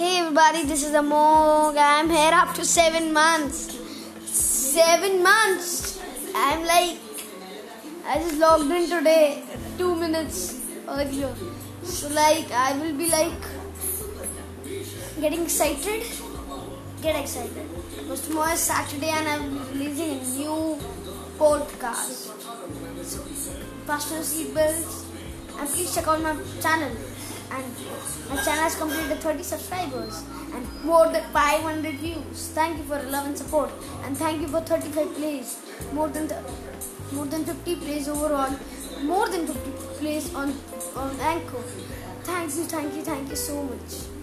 everybody, this is Amog. I'm here after seven months. Seven months. I'm like, I just logged in today, two minutes earlier. So like, I will be like getting excited. Get excited because tomorrow is Saturday and I'm releasing a new podcast. So, fasten your seatbelts and please check out my channel and my channel has completed 30 subscribers and more than 500 views. Thank you for your love and support, and thank you for 35 plays, more than more than 50 plays overall, more than 50 plays on on Anchor. Thank you, thank you, thank you so much.